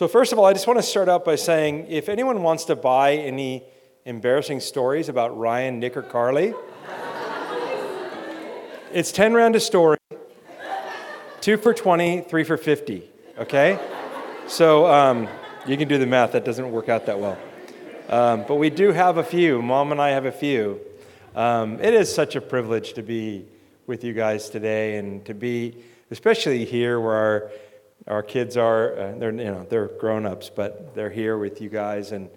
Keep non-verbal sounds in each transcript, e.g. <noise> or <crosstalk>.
So, first of all, I just want to start out by saying if anyone wants to buy any embarrassing stories about Ryan, Nick, or Carly, it's 10 rand a story, two for 20, three for 50, okay? So, um, you can do the math, that doesn't work out that well. Um, but we do have a few. Mom and I have a few. Um, it is such a privilege to be with you guys today and to be, especially here where our, our kids are. Uh, they're, you know, they're grown ups, but they're here with you guys. And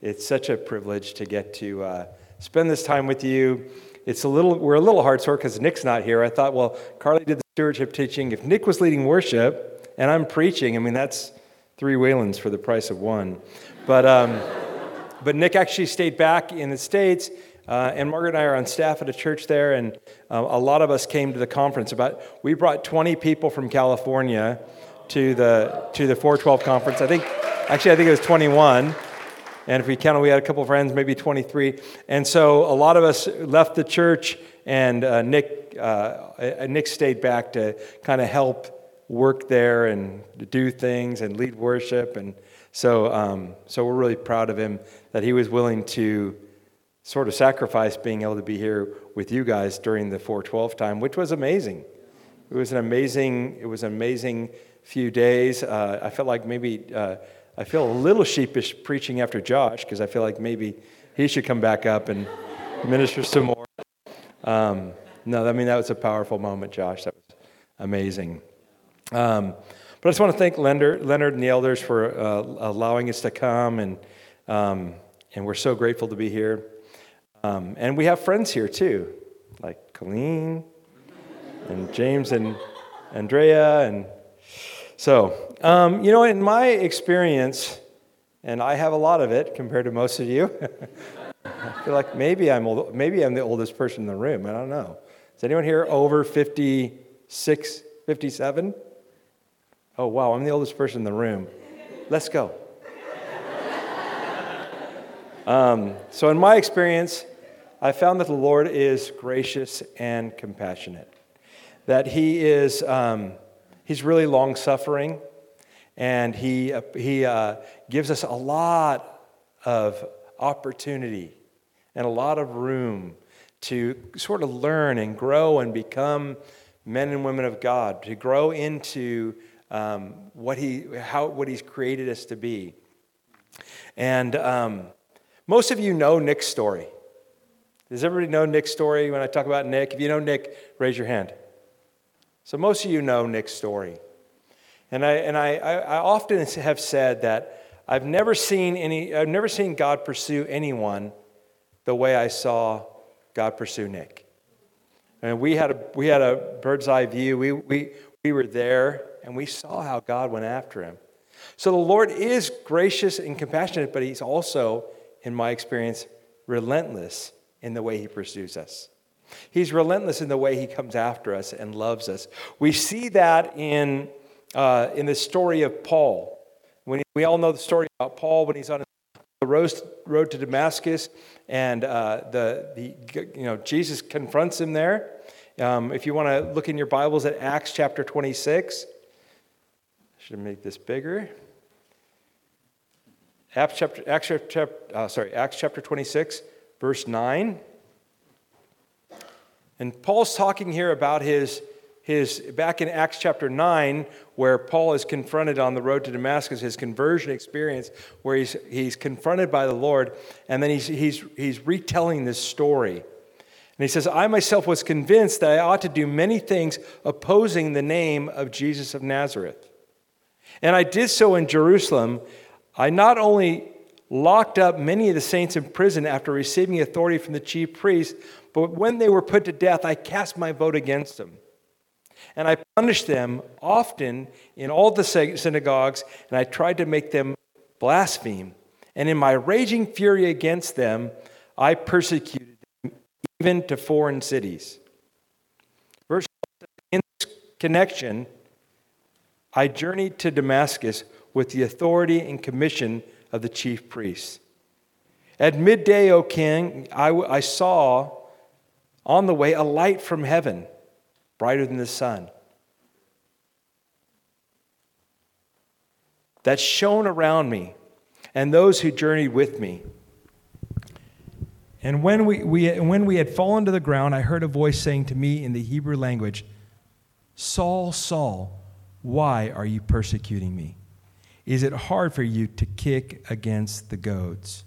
it's such a privilege to get to uh, spend this time with you. It's a little, we're a little hard sore because Nick's not here. I thought, well, Carly did the stewardship teaching. If Nick was leading worship and I'm preaching, I mean, that's three Whelans for the price of one. But, um, but Nick actually stayed back in the States, uh, and Margaret and I are on staff at a church there, and uh, a lot of us came to the conference. About we brought 20 people from California to the to the 412 conference. I think actually I think it was 21. And if we counted, we had a couple friends, maybe 23. And so a lot of us left the church, and uh, Nick, uh, Nick stayed back to kind of help work there and do things and lead worship. And so, um, so we're really proud of him that he was willing to sort of sacrifice being able to be here with you guys during the 412 time, which was amazing. It was an amazing, it was an amazing few days. Uh, I felt like maybe, uh, I feel a little sheepish preaching after Josh because I feel like maybe he should come back up and minister some more. Um, no, I mean, that was a powerful moment, Josh. That was amazing. Um, but I just want to thank Leonard, Leonard and the elders for uh, allowing us to come, and, um, and we're so grateful to be here. Um, and we have friends here too, like Colleen and James and Andrea. And so, um, you know, in my experience, and I have a lot of it compared to most of you, <laughs> I feel like maybe I'm, old, maybe I'm the oldest person in the room. I don't know. Is anyone here over 56, 57? Oh, wow, I'm the oldest person in the room. Let's go. <laughs> Um, so, in my experience, I found that the Lord is gracious and compassionate, that He is um, He's really long suffering, and He, he uh, gives us a lot of opportunity and a lot of room to sort of learn and grow and become men and women of God, to grow into um, what, he, how, what he's created us to be. And um, most of you know Nick's story. Does everybody know Nick's story when I talk about Nick? If you know Nick, raise your hand. So most of you know Nick's story. And I, and I, I often <laughs> have said that I've never seen any, I've never seen God pursue anyone the way I saw God pursue Nick. And we had a, we had a bird's eye view. We, we, we were there and we saw how God went after him. So the Lord is gracious and compassionate, but he's also, in my experience, relentless in the way he pursues us. He's relentless in the way he comes after us and loves us. We see that in, uh, in the story of Paul. When he, we all know the story about Paul when he's on the road, road to Damascus, and uh, the, the, you know, Jesus confronts him there. Um, if you want to look in your Bibles at Acts chapter 26, should make this bigger. Acts chapter, Acts chapter, uh, sorry, Acts chapter 26, verse 9. And Paul's talking here about his, his, back in Acts chapter 9, where Paul is confronted on the road to Damascus, his conversion experience, where he's, he's confronted by the Lord, and then he's, he's, he's retelling this story. And he says, I myself was convinced that I ought to do many things opposing the name of Jesus of Nazareth. And I did so in Jerusalem. I not only locked up many of the saints in prison after receiving authority from the chief priests, but when they were put to death, I cast my vote against them. And I punished them often in all the synagogues, and I tried to make them blaspheme. And in my raging fury against them, I persecuted them even to foreign cities. Verse in this connection, I journeyed to Damascus with the authority and commission of the chief priests. At midday, O king, I, I saw on the way a light from heaven, brighter than the sun. that shone around me and those who journeyed with me. And when we, we, when we had fallen to the ground, I heard a voice saying to me in the Hebrew language, Saul, Saul, why are you persecuting me? Is it hard for you to kick against the goads?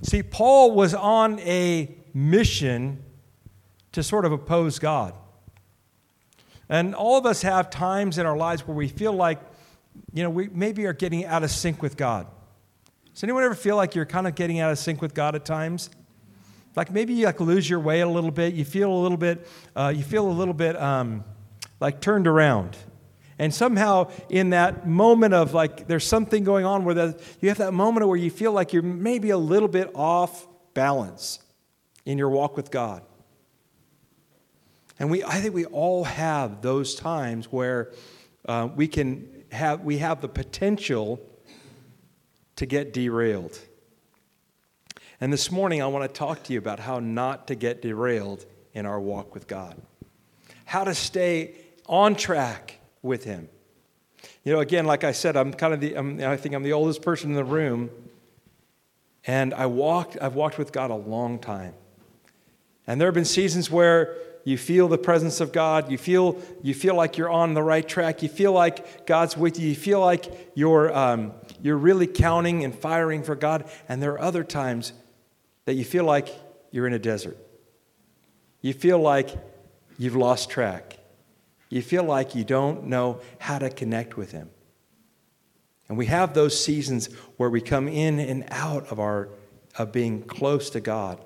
See, Paul was on a mission to sort of oppose God. And all of us have times in our lives where we feel like, you know, we maybe are getting out of sync with God. Does anyone ever feel like you're kind of getting out of sync with God at times? Like maybe you like lose your way a little bit. You feel a little bit, uh, you feel a little bit um, like turned around. And somehow, in that moment of like, there's something going on where the, you have that moment where you feel like you're maybe a little bit off balance in your walk with God. And we, I think we all have those times where uh, we can have, we have the potential to get derailed. And this morning, I want to talk to you about how not to get derailed in our walk with God, how to stay on track with Him. You know, again, like I said, I'm kind of the, I'm, I think I'm the oldest person in the room. And I walked, I've walked with God a long time. And there have been seasons where you feel the presence of God, you feel, you feel like you're on the right track, you feel like God's with you, you feel like you're, um, you're really counting and firing for God. And there are other times that you feel like you're in a desert. You feel like you've lost track. You feel like you don't know how to connect with Him. And we have those seasons where we come in and out of our of being close to God.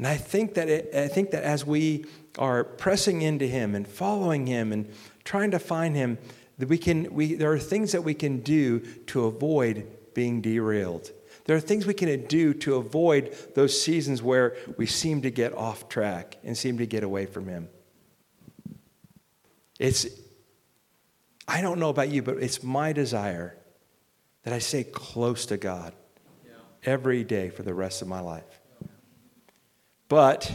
And I think that it, I think that as we are pressing into Him and following Him and trying to find Him, that we can we there are things that we can do to avoid being derailed. There are things we can do to avoid those seasons where we seem to get off track and seem to get away from Him. It's, I don't know about you, but it's my desire that I stay close to God yeah. every day for the rest of my life. But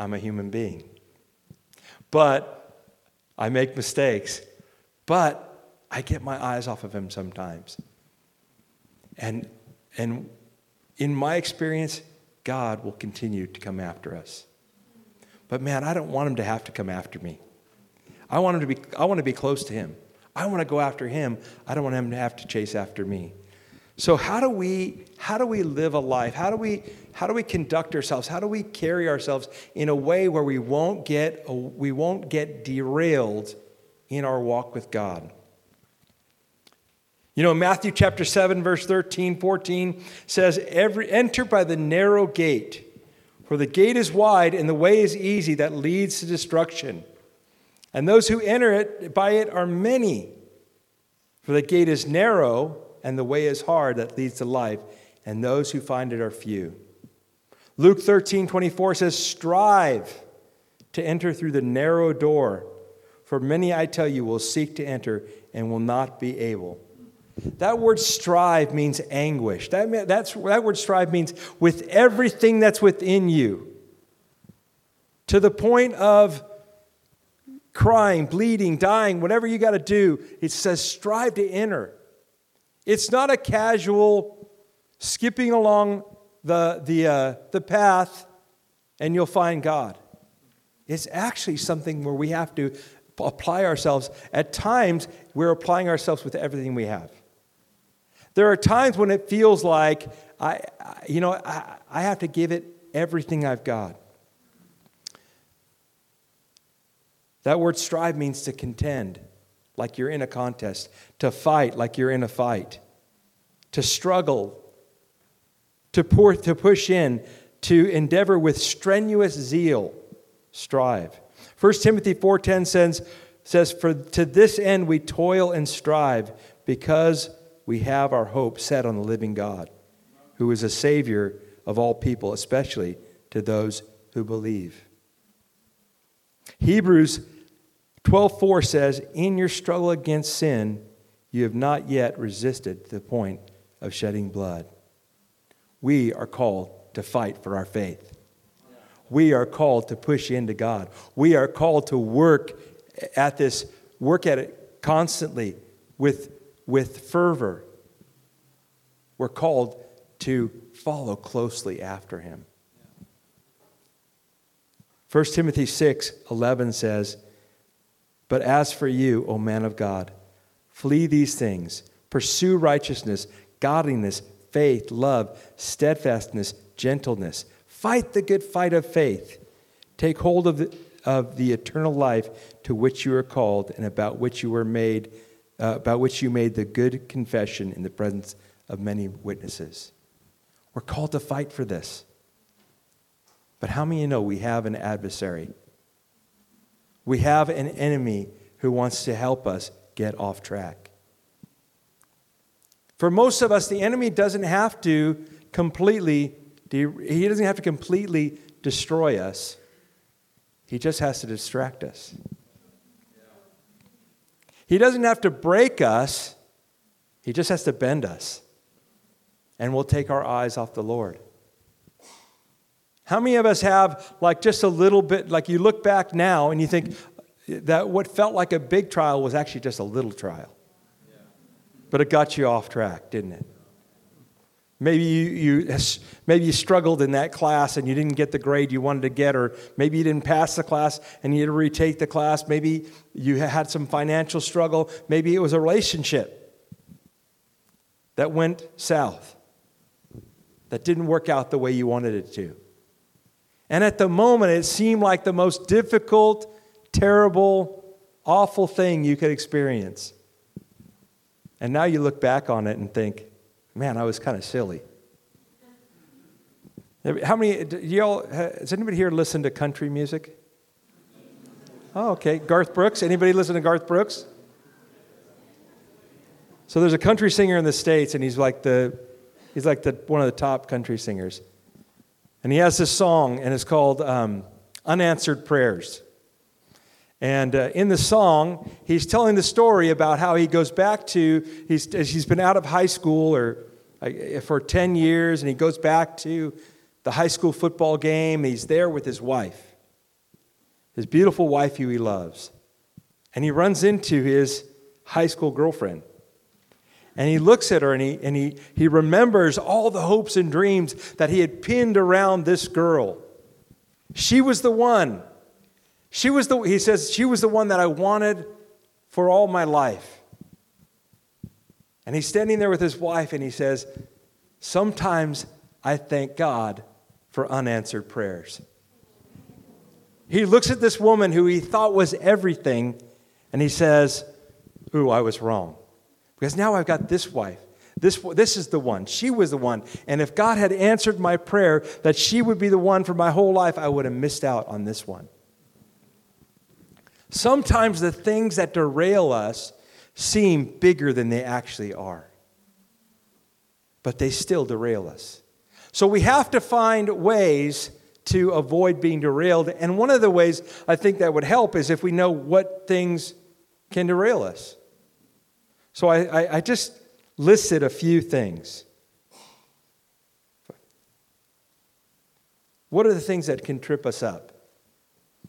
I'm a human being. But I make mistakes. But I get my eyes off of Him sometimes. And, and in my experience, God will continue to come after us. But man, I don't want Him to have to come after me. I want, him to be, I want to be close to him. I want to go after him. I don't want him to have to chase after me. So how do we how do we live a life? How do we how do we conduct ourselves? How do we carry ourselves in a way where we won't get we won't get derailed in our walk with God? You know, Matthew chapter 7 verse 13, 14 says, Every, "Enter by the narrow gate, for the gate is wide and the way is easy that leads to destruction." And those who enter it by it are many. For the gate is narrow and the way is hard that leads to life, and those who find it are few. Luke 13, 24 says, Strive to enter through the narrow door, for many, I tell you, will seek to enter and will not be able. That word strive means anguish. That, that word strive means with everything that's within you, to the point of crying, bleeding, dying, whatever you got to do, it says strive to enter. It's not a casual skipping along the, the, uh, the path and you'll find God. It's actually something where we have to apply ourselves. At times, we're applying ourselves with everything we have. There are times when it feels like, I, you know, I, I have to give it everything I've got. That word strive means to contend, like you're in a contest, to fight, like you're in a fight, to struggle, to, pour, to push in, to endeavor with strenuous zeal, strive. 1 Timothy 4:10 says, says, For to this end we toil and strive, because we have our hope set on the living God, who is a Savior of all people, especially to those who believe. Hebrews 12:4 says, "In your struggle against sin, you have not yet resisted to the point of shedding blood." We are called to fight for our faith. We are called to push into God. We are called to work at this, work at it constantly with with fervor. We're called to follow closely after him. 1 Timothy 6 11 says, But as for you, O man of God, flee these things, pursue righteousness, godliness, faith, love, steadfastness, gentleness. Fight the good fight of faith. Take hold of the, of the eternal life to which you are called and about which you were made, uh, about which you made the good confession in the presence of many witnesses. We're called to fight for this. But how many know we have an adversary? We have an enemy who wants to help us get off track. For most of us, the enemy doesn't have to completely, he doesn't have to completely destroy us. He just has to distract us. He doesn't have to break us, he just has to bend us. And we'll take our eyes off the Lord. How many of us have, like, just a little bit, like, you look back now and you think that what felt like a big trial was actually just a little trial? But it got you off track, didn't it? Maybe you, you, maybe you struggled in that class and you didn't get the grade you wanted to get, or maybe you didn't pass the class and you had to retake the class. Maybe you had some financial struggle. Maybe it was a relationship that went south, that didn't work out the way you wanted it to. And at the moment, it seemed like the most difficult, terrible, awful thing you could experience. And now you look back on it and think, man, I was kind of silly. How many, y'all, has anybody here listened to country music? Oh, okay. Garth Brooks. Anybody listen to Garth Brooks? So there's a country singer in the States, and he's like the, he's like the, one of the top country singers. And he has this song, and it's called um, Unanswered Prayers. And uh, in the song, he's telling the story about how he goes back to, he's, he's been out of high school or uh, for 10 years, and he goes back to the high school football game. He's there with his wife, his beautiful wife who he loves. And he runs into his high school girlfriend. And he looks at her and he, and he, he remembers all the hopes and dreams that he had pinned around this girl. She was the one she was the, he says, she was the one that I wanted for all my life. And he's standing there with his wife and he says, Sometimes I thank God for unanswered prayers. He looks at this woman who he thought was everything and he says, Ooh, I was wrong. Because now I've got this wife. This, this is the one. She was the one. And if God had answered my prayer that she would be the one for my whole life, I would have missed out on this one. Sometimes the things that derail us seem bigger than they actually are, but they still derail us. So we have to find ways to avoid being derailed. And one of the ways I think that would help is if we know what things can derail us. So I, I, I just listed a few things. What are the things that can trip us up?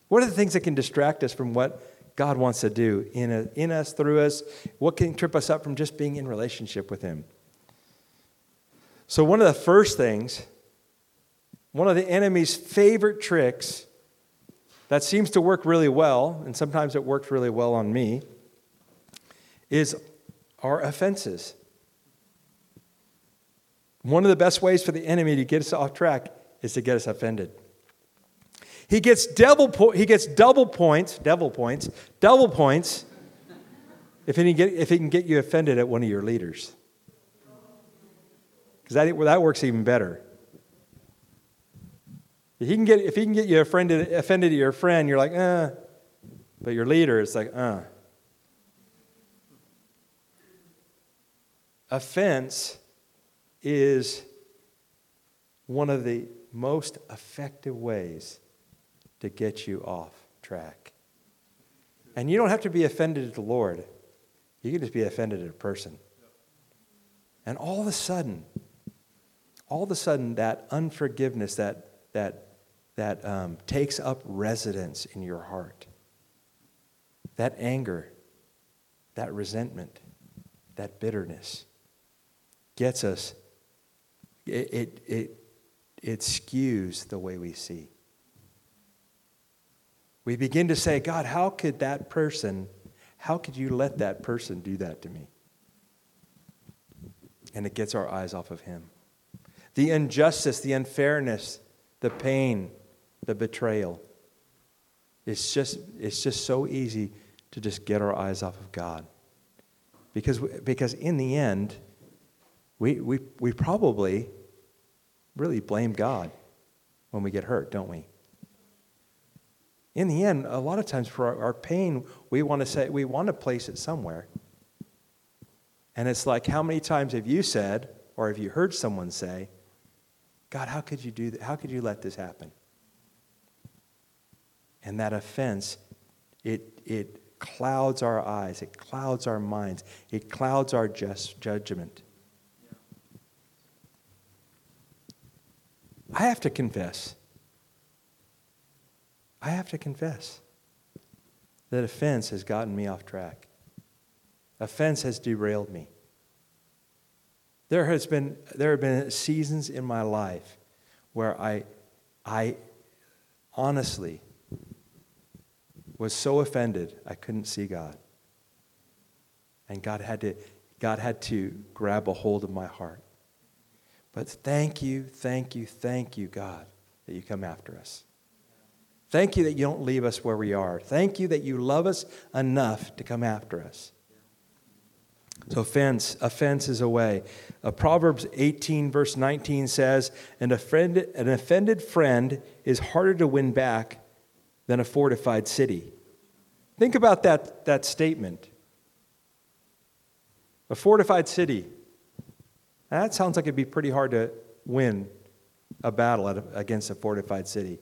What are the things that can distract us from what God wants to do in, a, in us, through us? What can trip us up from just being in relationship with Him? So, one of the first things, one of the enemy's favorite tricks that seems to work really well, and sometimes it works really well on me, is our offenses. One of the best ways for the enemy to get us off track is to get us offended. He gets double, po- he gets double points, devil points, double points if he, get, if he can get you offended at one of your leaders. Because that, that works even better. If he can get, if he can get you offended, offended at your friend, you're like, eh. But your leader, it's like, uh. Offense is one of the most effective ways to get you off track. And you don't have to be offended at the Lord, you can just be offended at a person. And all of a sudden, all of a sudden, that unforgiveness that, that, that um, takes up residence in your heart, that anger, that resentment, that bitterness gets us, it, it, it, it skews the way we see. We begin to say, God, how could that person, how could you let that person do that to me? And it gets our eyes off of Him. The injustice, the unfairness, the pain, the betrayal. It's just, it's just so easy to just get our eyes off of God. Because, because in the end, we, we, we probably really blame God when we get hurt, don't we? In the end, a lot of times for our, pain, we want to say we want to place it somewhere. And it's like, how many times have you said, or have you heard someone say, God, how could you do that? How could you let this happen? And that offense, it, it clouds our eyes, it clouds our minds, it clouds our just judgment. I have to confess. I have to confess that offense has gotten me off track. Offense has derailed me. There has been there have been seasons in my life where I I honestly was so offended I couldn't see God. And God had to God had to grab a hold of my heart. But thank you, thank you, thank you, God, that you come after us. Thank you that you don't leave us where we are. Thank you that you love us enough to come after us. So offense, offense is a way. Uh, Proverbs 18, verse 19 says, an an offended friend is harder to win back than a fortified city. Think about that, that statement. A fortified city. That sounds like it'd be pretty hard to win a battle against a fortified city.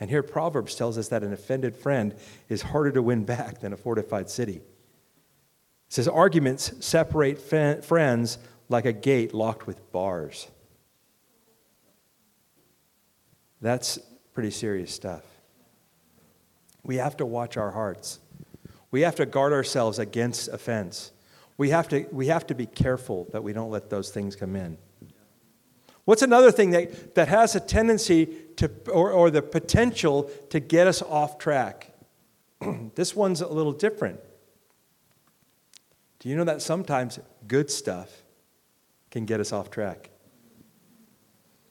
And here Proverbs tells us that an offended friend is harder to win back than a fortified city. It says arguments separate friends like a gate locked with bars. That's pretty serious stuff. We have to watch our hearts. We have to guard ourselves against offense. We have to, we have to be careful that we don't let those things come in. What's another thing that, that has a tendency to, or, or the potential to get us off track? <clears throat> this one's a little different. Do you know that sometimes good stuff can get us off track?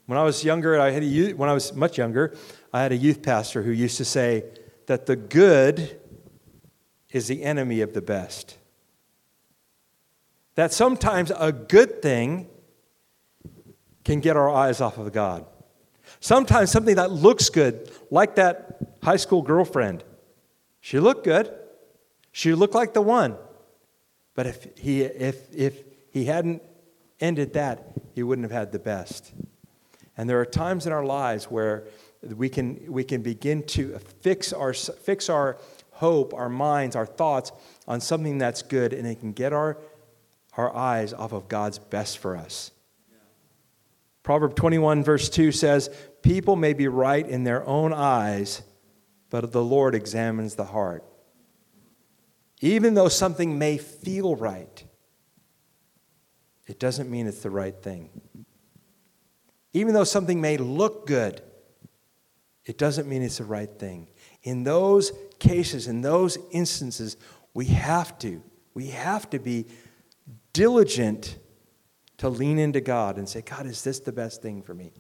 When I was younger, I had a youth, when I was much younger, I had a youth pastor who used to say that the good is the enemy of the best. That sometimes a good thing can get our eyes off of God. Sometimes something that looks good, like that high school girlfriend, she looked good. She looked like the one. But if he, if, if he hadn't ended that, he wouldn't have had the best. And there are times in our lives where we can, we can begin to fix our, fix our hope, our minds, our thoughts on something that's good, and it can get our, our eyes off of God's best for us. Proverb 21, verse 2 says, People may be right in their own eyes, but the Lord examines the heart. Even though something may feel right, it doesn't mean it's the right thing. Even though something may look good, it doesn't mean it's the right thing. In those cases, in those instances, we have to, we have to be diligent to lean into God and say, God, is this the best thing for me?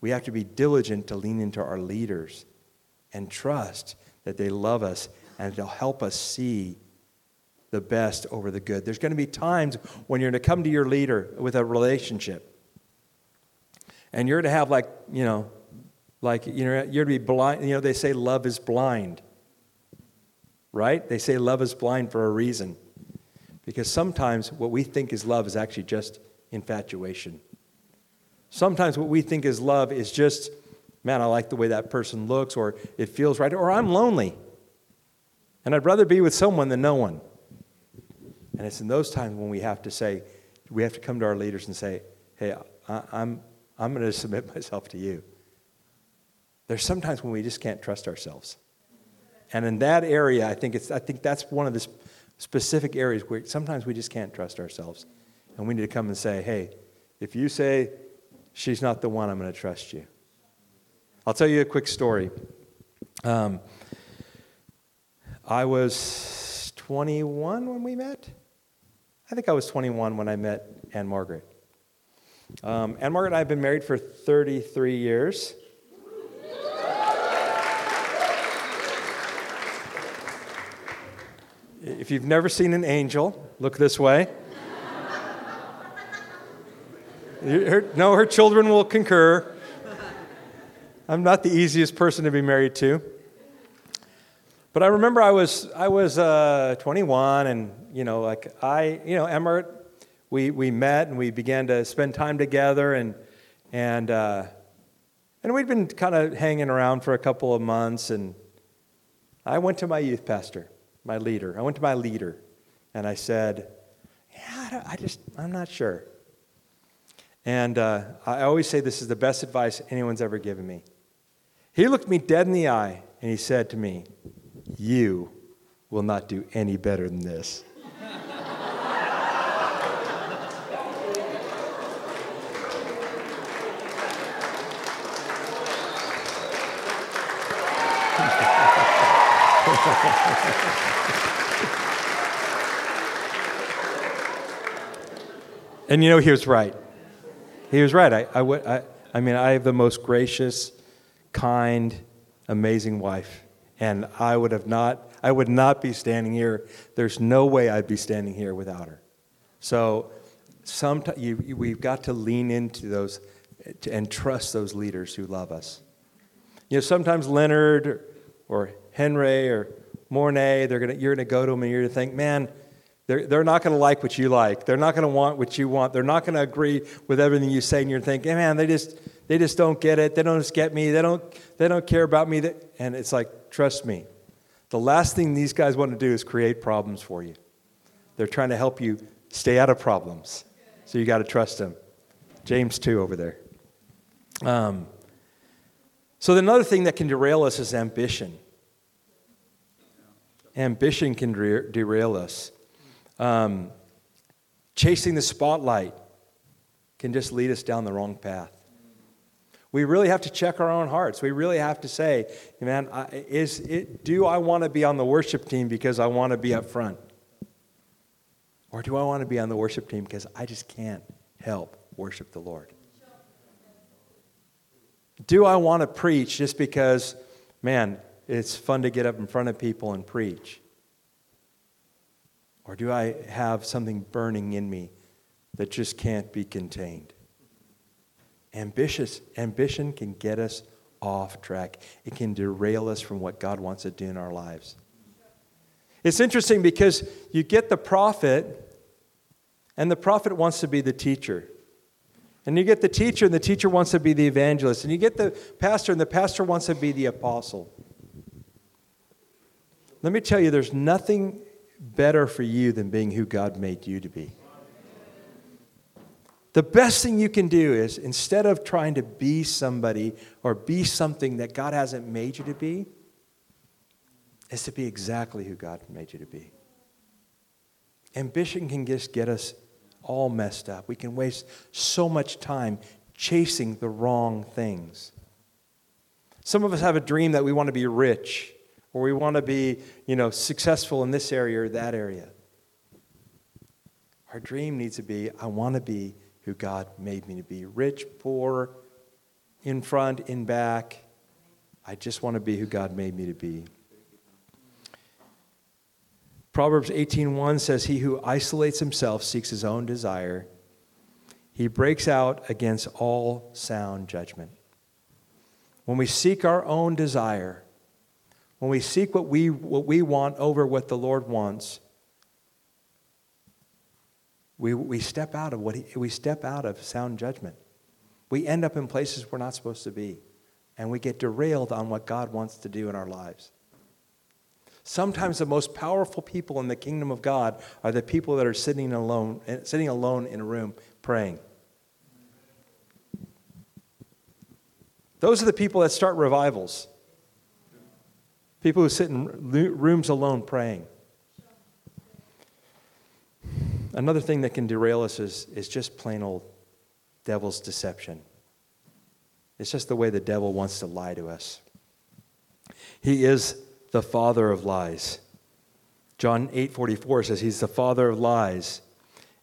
We have to be diligent to lean into our leaders and trust that they love us and they'll help us see the best over the good. There's going to be times when you're going to come to your leader with a relationship and you're to have like, you know, like, you know, you're to be blind. You know, they say love is blind, right? They say love is blind for a reason. Because sometimes what we think is love is actually just infatuation. Sometimes what we think is love is just, man, I like the way that person looks, or it feels right, or I'm lonely. And I'd rather be with someone than no one. And it's in those times when we have to say, we have to come to our leaders and say, hey, I, I'm, I'm going to submit <laughs> myself to you. There's sometimes when we just can't trust ourselves. And in that area, I think, it's, I think that's one of, this, specific areas where sometimes we just can't trust ourselves. And we need to come and say, hey, if you say she's not the one, I'm going to trust you. I'll tell you a quick story. Um, I was 21 when we met. I think I was 21 when I met Ann Margaret. Um, Ann Margaret and I have been married for 33 years. If you've never seen an angel, look this way. Her, no, her children will concur. I'm not the easiest person to be married to. But I remember I was, I was uh, 21, and, you know, like I, you know, Emmert, we, we met and we began to spend time together, and, and, uh, and we'd been kind of hanging around for a couple of months, and I went to my youth pastor my leader. I went to my leader and I said, Yeah, I, I just, I'm not sure. And uh, I always say this is the best advice anyone's ever given me. He looked me dead in the eye and he said to me, You will not do any better than this. <laughs> and you know, he was right. He was right. I, I, I, I mean, I have the most gracious, kind, amazing wife. And I would have not, I would not be standing here. There's no way I'd be standing here without her. So sometimes you, we've got to lean into those and trust those leaders who love us. You know, sometimes Leonard or Henry or Mornay, they're gonna, you're going to go to them and you're going to think, man, they're, they're not going to like what you like. They're not going to want what you want. They're not going to agree with everything you say. And you're thinking, man, they just, they just don't get it. They don't just get me. They don't, they don't care about me. And it's like, trust me. The last thing these guys want to do is create problems for you. They're trying to help you stay out of problems. So you got to trust them. James 2 over there. Um, so, another thing that can derail us is ambition. Ambition can derail us. Um, chasing the spotlight can just lead us down the wrong path. We really have to check our own hearts. We really have to say, man, is it, do I want to be on the worship team because I want to be up front? Or do I want to be on the worship team because I just can't help worship the Lord? Do I want to preach just because, man, it's fun to get up in front of people and preach? Or do I have something burning in me that just can't be contained? Ambitious, ambition can get us off track. It can derail us from what God wants to do in our lives. It's interesting because you get the prophet, and the prophet wants to be the teacher. And you get the teacher, and the teacher wants to be the evangelist. And you get the pastor, and the pastor wants to be the apostle. Let me tell you, there's nothing better for you than being who God made you to be. The best thing you can do is instead of trying to be somebody or be something that God hasn't made you to be, is to be exactly who God made you to be. Ambition can just get us all messed up. We can waste so much time chasing the wrong things. Some of us have a dream that we want to be rich or we want to be, you know, successful in this area or that area. Our dream needs to be I want to be who God made me to be rich, poor, in front, in back. I just want to be who God made me to be. Proverbs 18:1 says he who isolates himself seeks his own desire. He breaks out against all sound judgment. When we seek our own desire, when we seek what we, what we want over what the Lord wants, we, we step out of what he, we step out of sound judgment. We end up in places we're not supposed to be, and we get derailed on what God wants to do in our lives. Sometimes the most powerful people in the kingdom of God are the people that are sitting alone, eh, sitting alone in a room praying. Those are the people that start revivals. People who sit in rooms alone praying. Another thing that can derail us is, is just plain old devil's deception. It's just the way the devil wants to lie to us. He is the father of lies. John 8:44 says he's the father of lies.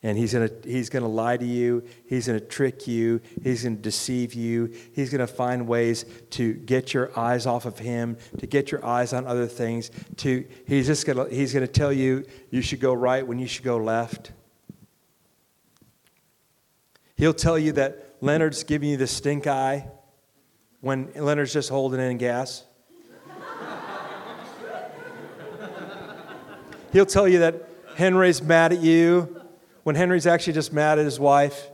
And he's going to he's going to lie to you, he's going to trick you, he's going to deceive you. He's going to find ways to get your eyes off of him, to get your eyes on other things. To he's just going to he's going to tell you you should go right when you should go left. He'll tell you that Leonard's giving you the stink eye when Leonard's just holding in gas. <laughs> He'll tell you that Henry's mad at you when Henry's actually just mad at his wife.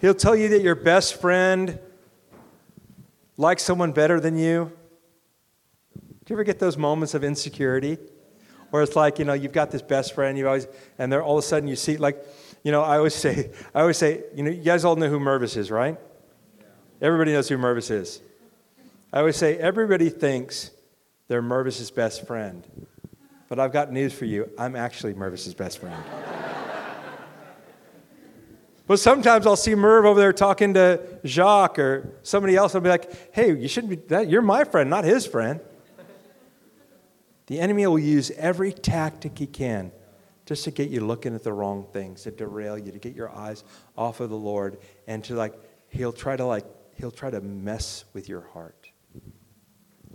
He'll tell you that your best friend likes someone better than you. Do you ever get those moments of insecurity? Where it's like, you know, you've got this best friend, you've always, and then all of a sudden you see, like, you know, I always <laughs> say, I always say, you know, you guys all know who Mervis is, right? Everybody knows who Mervis is. I always say everybody thinks they're Mervis's best friend. But I've got news for you. I'm actually Mervis's best friend. but sometimes I'll see Merv over there talking to Jacques or somebody else. I'll be like, hey, you shouldn't be that. You're my friend, not his friend. The enemy will use every tactic he can just to get you looking at the wrong things, to derail you, to get your eyes off of the Lord, and to like, he'll try to like, he'll try to mess with your heart.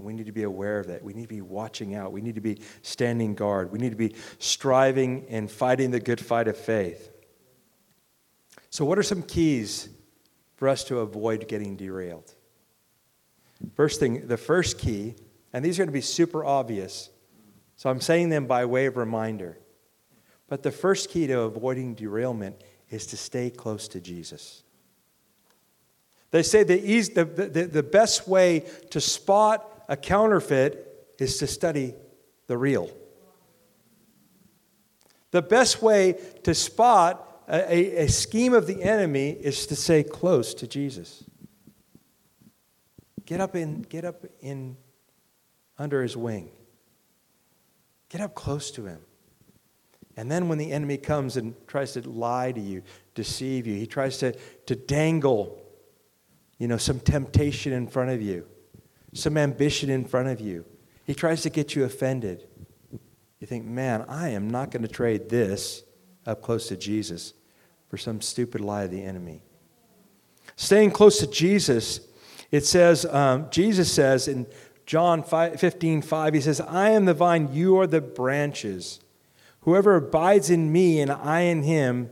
We need to be aware of that. We need to be watching out. We need to be standing guard. We need to be striving and fighting the good fight of faith. So, what are some keys for us to avoid getting derailed? First thing, the first key, and these are going to be super obvious, so I'm saying them by way of reminder. But the first key to avoiding derailment is to stay close to Jesus. They say the, easy, the, the, the best way to spot a counterfeit is to study the real. The best way to spot a, a, scheme of the enemy is to stay close to Jesus. Get up in, get up in under his wing. Get up close to him. And then when the enemy comes and tries to lie to you, deceive you, he tries to, to dangle, you know, some temptation in front of you some ambition in front of you. He tries to get you offended. You think, man, I am not going to trade this up close to Jesus for some stupid lie of the enemy. Staying close to Jesus, it says, um, Jesus says in John 5, 15, 5, he says, I am the vine, you are the branches. Whoever abides in me and I in him,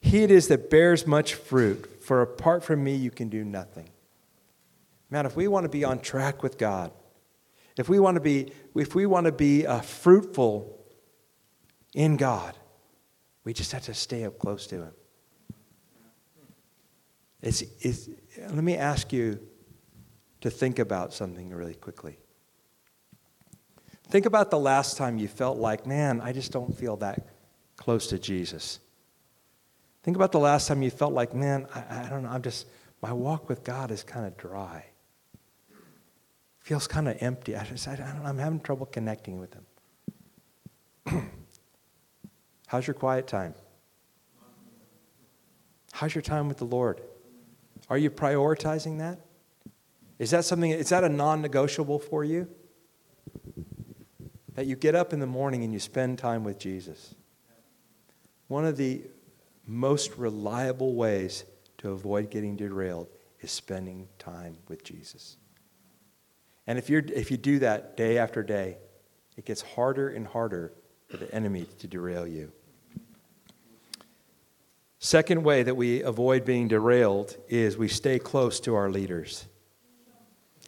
he it is that bears much fruit, for apart from me you can do nothing. Man, if we want to be on track with God, if we want to be, if we want to be uh, fruitful in God, we just have to stay up close to Him. It's, it's, let me ask you to think about something really quickly. Think about the last time you felt like, man, I just don't feel that close to Jesus. Think about the last time you felt like, man, I, I don't know, I'm just, my walk with God is kind of dry feels kind of empty. I just, I don't, I'm having trouble connecting with him. <clears throat> How's your quiet time? How's your time with the Lord? Are you prioritizing that? Is that something, is that a non negotiable for you? That you get up in the morning and you spend time with Jesus. One of the most reliable ways to avoid getting derailed is spending time with Jesus. And if, you're, if you do that day after day, it gets harder and harder for the enemy to derail you. Second way that we avoid being derailed is we stay close to our leaders.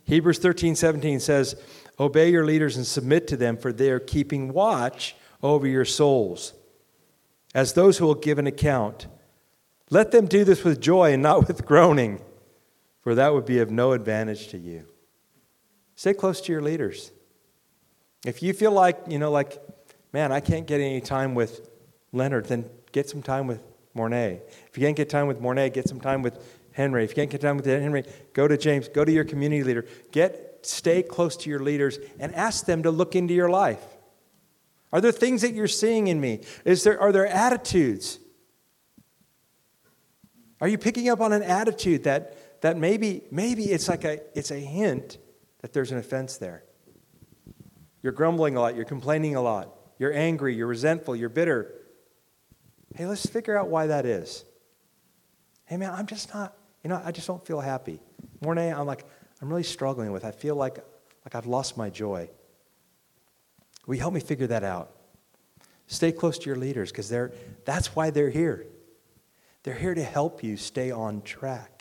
Hebrews 13, 17 says, Obey your leaders and submit to them, for they are keeping watch over your souls, as those who will give an account. Let them do this with joy and not with groaning, for that would be of no advantage to you. Stay close to your leaders. If you feel like, you know, like, man, I can't get any time with Leonard, then get some time with Mornay. If you can't get time with Mornay, get some time with Henry. If you can't get time with Henry, go to James, go to your community leader. Get stay close to your leaders and ask them to look into your life. Are there things that you're seeing in me? Is there, are there attitudes? Are you picking up on an attitude that, that maybe, maybe it's like a, it's a hint that there's an offense there? You're grumbling a lot, you're complaining a lot, you're angry, you're resentful, you're bitter. Hey, let's figure out why that is. Hey, man, I'm just not, you know, I just don't feel happy. Morning, I'm like, I'm really struggling with. I feel like, like I've lost my joy. Will you help me figure that out? Stay close to your leaders because they're that's why they're here. They're here to help you stay on track.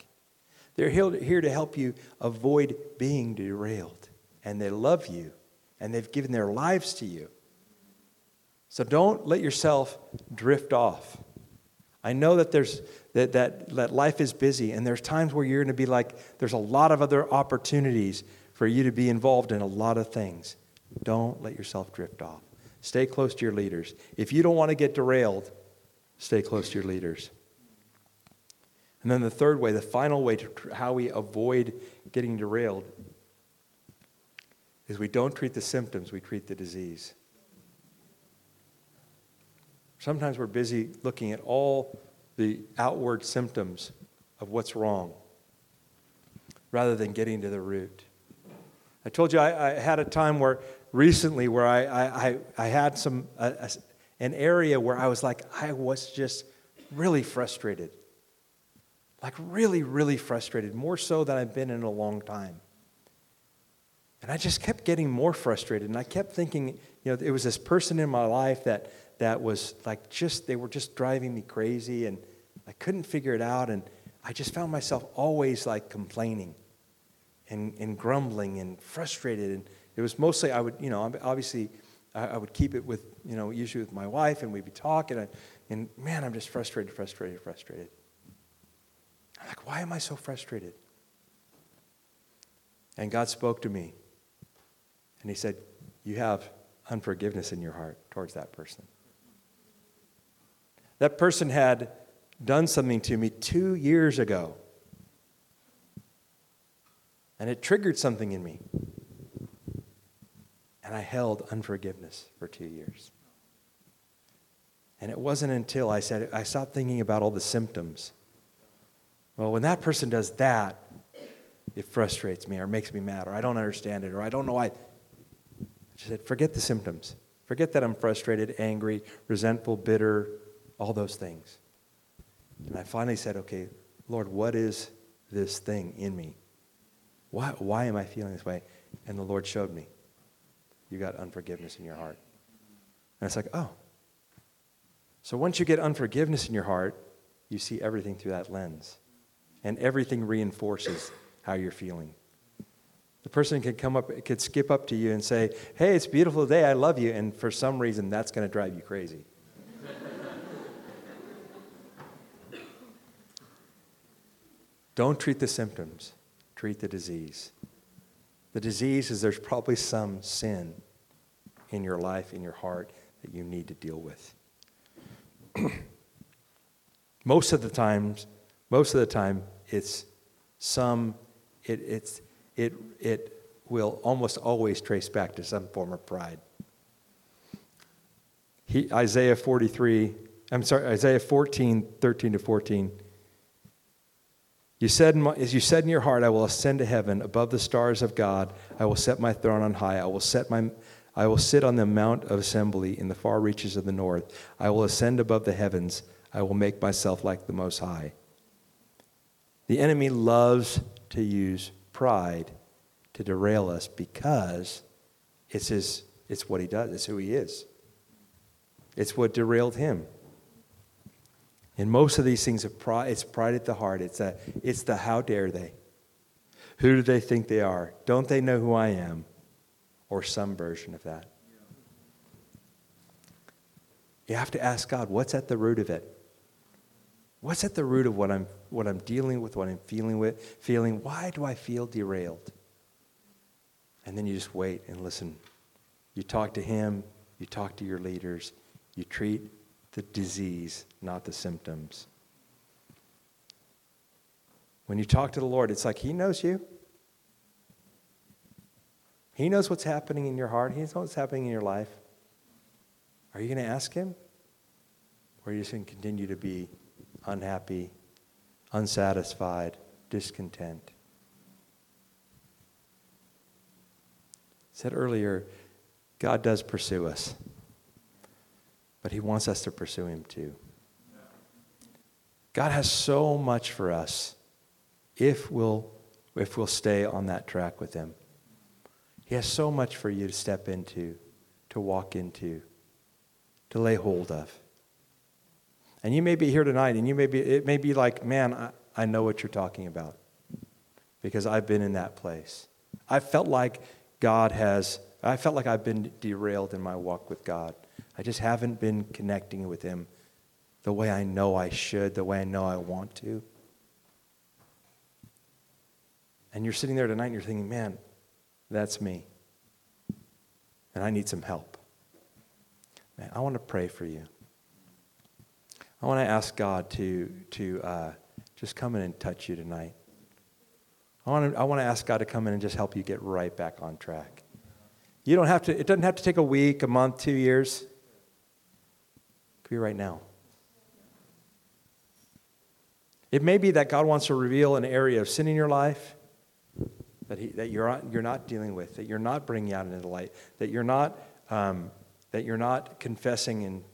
They're here to help you avoid being derailed. And they love you and they've given their lives to you. So don't let yourself drift off. I know that there's that, that, that life is busy and there's times where you're going to be like there's a lot of other opportunities for you to be involved in a lot of things. Don't let yourself drift off. Stay close to your leaders. If you don't want to get derailed, stay close to your leaders. And then the third way, the final way to how we avoid getting derailed is we don't treat the symptoms, we treat the disease. Sometimes we're busy looking at all the outward symptoms of what's wrong rather than getting to the root. I told you I, I had a time where recently where I, I, I had some, an area where I was like, I was just really frustrated. Like, really, really frustrated, more so than I've been in a long time. And I just kept getting more frustrated. And I kept thinking, you know, it was this person in my life that, that was like just, they were just driving me crazy. And I couldn't figure it out. And I just found myself always like complaining and, and grumbling and frustrated. And it was mostly, I would, you know, obviously, I, I would keep it with, you know, usually with my wife, and we'd be talking. And, and man, I'm just frustrated, frustrated, frustrated. I'm like, why am I so frustrated? And God spoke to me. And He said, You have unforgiveness in your heart towards that person. That person had done something to me two years ago. And it triggered something in me. And I held unforgiveness for two years. And it wasn't until I said, I stopped thinking about all the symptoms. Well, when that person does that, it frustrates me or makes me mad or I don't understand it or I don't know why. She said, forget the symptoms. Forget that I'm frustrated, angry, resentful, bitter, all those things. And I finally said, okay, Lord, what is this thing in me? Why, why am I feeling this way? And the Lord showed me. You got unforgiveness in your heart. And it's like, oh. So once you get unforgiveness in your heart, you see everything through that lens. And everything reinforces how you're feeling. The person could come up, could skip up to you and say, Hey, it's a beautiful day, I love you. And for some reason, that's going to drive you crazy. <laughs> Don't treat the symptoms, treat the disease. The disease is there's probably some sin in your life, in your heart, that you need to deal with. <clears throat> most of the times, most of the time, it's some, it, it's, it, it will almost always trace back to some form of pride. He, Isaiah 43, I'm sorry, Isaiah 14, 13 to 14 you said, my, as you said in your heart, I will ascend to heaven above the stars of God. I will set my throne on high. I will set my I will sit on the mount of assembly in the far reaches of the north. I will ascend above the heavens. I will make myself like the Most High. The enemy loves to use pride to derail us because it's, his, it's what he does, it's who he is. It's what derailed him. And most of these things, pride, it's pride at the heart. It's, a, it's the how dare they? Who do they think they are? Don't they know who I am? Or some version of that. You have to ask God, what's at the root of it? What's at the root of what I'm, what I'm dealing with, what I'm feeling with, feeling? Why do I feel derailed? And then you just wait and listen. You talk to him, you talk to your leaders, you treat the disease, not the symptoms. When you talk to the Lord, it's like He knows you. He knows what's happening in your heart, He knows what's happening in your life. Are you going to ask Him? Or are you just going to continue to be unhappy, unsatisfied, discontent? I said earlier, God does pursue us, but He wants us to pursue Him too. God has so much for us if we'll, if we'll stay on that track with Him. He has so much for you to step into, to walk into, to lay hold of. And you may be here tonight, and you may be, it may be like, man, I, I know what you're talking about because I've been in that place. I felt like God has, I felt like I've been derailed in my walk with God. I just haven't been connecting with Him the way I know I should, the way I know I want to. And you're sitting there tonight and you're thinking, man, that's me. And I need some help. Man, I want to pray for you. I want to ask God to, to uh, just come in and touch you tonight. I want, to, I want to ask God to come in and just help you get right back on track. You don't have to, it doesn't have to take a week, a month, two years. It could be right now. It may be that God wants to reveal an area of sin in your life that, he, that you're, not, you're not dealing with, that you're not bringing out into the light, that you're not, um, that you're not confessing, and,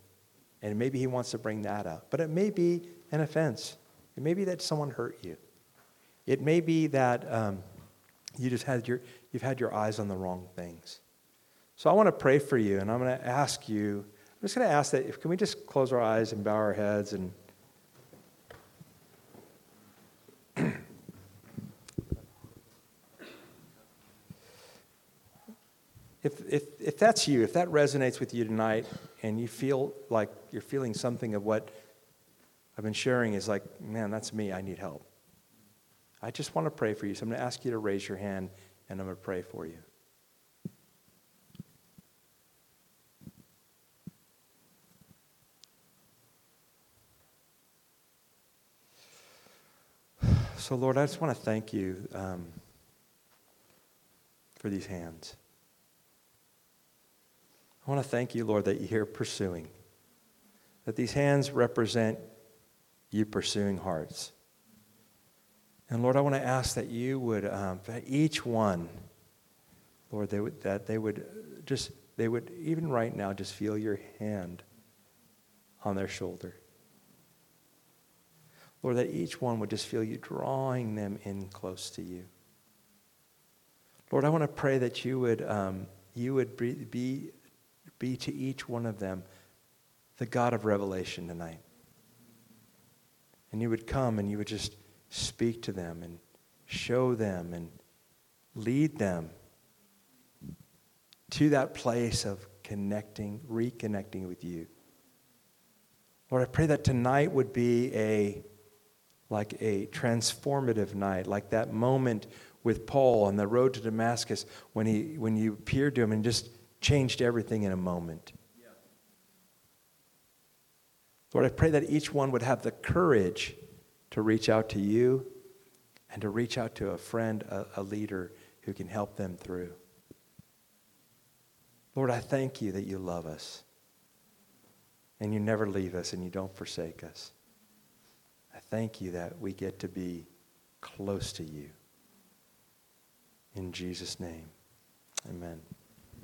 and maybe He wants to bring that up. But it may be an offense. It may be that someone hurt you. It may be that um, you just had your, you've had your eyes on the wrong things. So I want to pray for you, and I'm going to ask you, I'm just going to ask that, if, can we just close our eyes and bow our heads and if, if, if that's you, if that resonates with you tonight, and you feel like you're feeling something of what I've been sharing is like, man, that's me, I need help. I just want to pray for you. So I'm going to ask you to raise your hand, and I'm going to pray for you. So, Lord, I just want to thank you um, for these hands. I want to thank you, Lord, that you're here pursuing, that these hands represent you pursuing hearts. And Lord, I want to ask that you would, um, that each one, Lord, they would, that they would just, they would, even right now, just feel your hand on their shoulder. Lord, that each one would just feel you drawing them in close to you. Lord, I want to pray that you would, um, you would be be to each one of them the God of revelation tonight. And you would come and you would just speak to them and show them and lead them to that place of connecting, reconnecting with you. Lord, I pray that tonight would be a like a transformative night, like that moment with Paul on the road to Damascus when he when you appeared to him and just changed everything in a moment. Lord, I pray that each one would have the courage to reach out to you and to reach out to a friend, a, a leader who can help them through. Lord, I thank you that you love us and you never leave us and you don't forsake us. I thank you that we get to be close to you. In Jesus' name, amen.